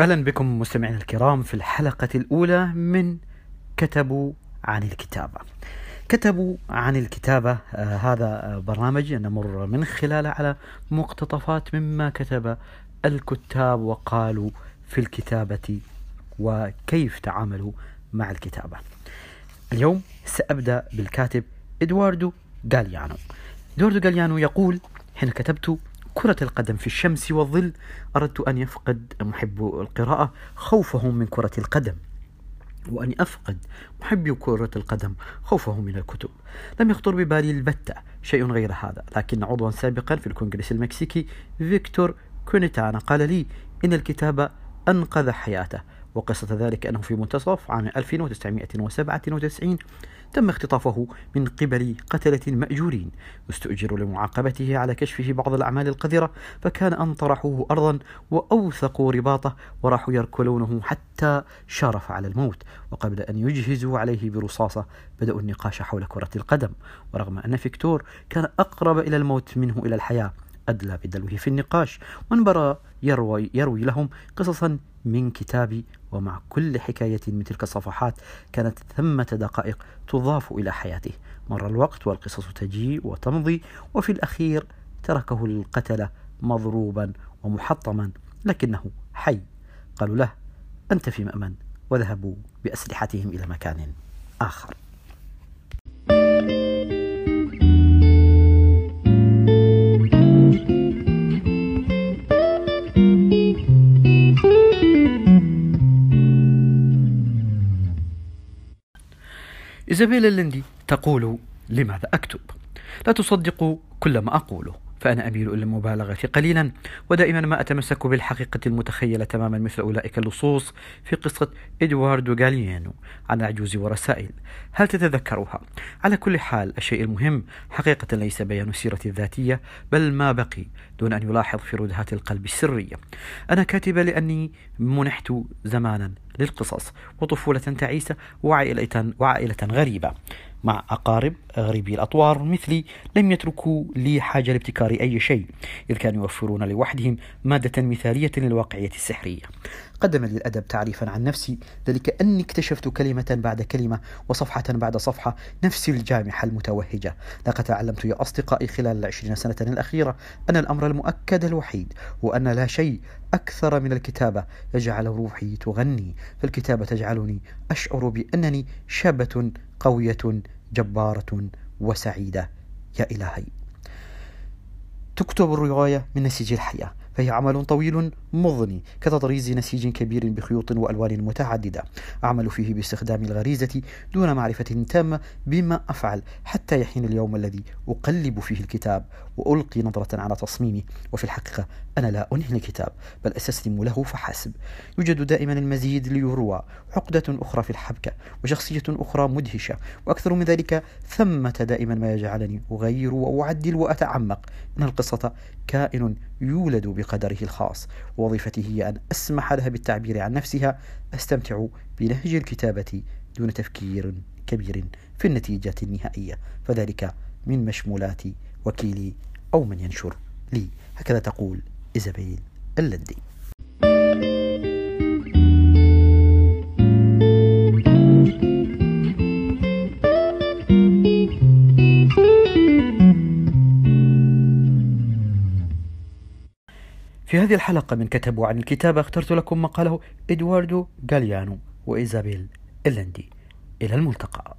أهلا بكم مستمعينا الكرام في الحلقة الأولى من كتبوا عن الكتابة. كتبوا عن الكتابة آه هذا برنامج نمر من خلاله على مقتطفات مما كتب الكتاب وقالوا في الكتابة وكيف تعاملوا مع الكتابة. اليوم سأبدأ بالكاتب إدواردو غاليانو إدواردو غاليانو يقول حين كتبت كرة القدم في الشمس والظل أردت أن يفقد محب القراءة خوفهم من كرة القدم وأن أفقد محبي كرة القدم خوفهم من الكتب. لم يخطر ببالي البتة شيء غير هذا. لكن عضوا سابقا في الكونغرس المكسيكي فيكتور كونيتانا قال لي إن الكتابة أنقذ حياته وقصة ذلك أنه في منتصف عام 1997 تم اختطافه من قبل قتلة مأجورين. واستؤجروا لمعاقبته على كشفه بعض الأعمال القذرة فكان أن طرحوه أرضا وأوثقوا رباطه وراحوا يركلونه حتى شارف على الموت. وقبل أن يجهزوا عليه برصاصة بدأوا النقاش حول كرة القدم. ورغم أن فيكتور كان أقرب إلى الموت منه إلى الحياة أدلى بدلوه في النقاش. وانبرى يروي, يروي لهم قصصا من كتابي ومع كل حكاية من تلك الصفحات كانت ثمة دقائق تضاف إلى حياته. مر الوقت والقصص تجيء وتمضي وفي الأخير تركه القتلة مضروبا ومحطما لكنه حي. قالوا له أنت في مأمن وذهبوا بأسلحتهم إلى مكان آخر. إيزابيلا اللندي تقول لماذا أكتب؟ لا تصدقوا كل ما أقوله. فأنا أميل إلى المبالغة قليلا ودائما ما أتمسك بالحقيقة المتخيلة تماما مثل أولئك اللصوص في قصة إدواردو غاليانو عن عجوز ورسائل. هل تتذكرها؟ على كل حال الشيء المهم حقيقة ليس بيان السيرة الذاتية بل ما بقي دون أن يلاحظ في ردهات القلب السرية. أنا كاتبة لأني منحت زمانا للقصص وطفولة تعيسة وعائلة, وعائلة غريبة. مع أقارب غريبي. الأطوار مثلي لم يتركوا لي حاجة لابتكار أي شيء إذ كانوا يوفرون لوحدهم مادة مثالية للواقعية السحرية. قدم لي الأدب تعريفا عن نفسي ذلك أني اكتشفت كلمة بعد كلمة وصفحة بعد صفحة نفسي الجامحة المتوهجة. لقد تعلمت يا أصدقائي خلال العشرين سنة الأخيرة أن الأمر المؤكد الوحيد هو أن لا شيء أكثر من الكتابة يجعل روحي تغني. فالكتابة تجعلني أشعر بأنني شابة قوية جبارة وسعيدة. يا إلهي. تكتب الرواية من نسيج الحياة. فهي عمل طويل مضني كتطريز نسيج كبير بخيوط وألوان متعددة. أعمل فيه باستخدام الغريزة دون معرفة تامة بما أفعل حتى يحين اليوم الذي أقلب فيه الكتاب وألقي نظرة على تصميمه. وفي الحقيقة أنا لا أنهي الكتاب بل أستسلم له فحسب. يوجد دائما المزيد ليروى عقدة أخرى في الحبكة وشخصية أخرى مدهشة. وأكثر من ذلك ثمة دائما ما يجعلني أغير وأعدل وأتعمق. إن القصة كائن يولد بقدره الخاص. ووظيفتي هي أن أسمح لها بالتعبير عن نفسها. أستمتع بنهج الكتابة دون تفكير كبير في النتيجة النهائية. فذلك من مشمولات وكيلي أو من ينشر لي. هكذا تقول إيزابيل اللندي في هذه الحلقة من كتبوا عن الكتابة اخترت لكم مقاله إدواردو غاليانو وإيزابيل إلندي. إلى الملتقى.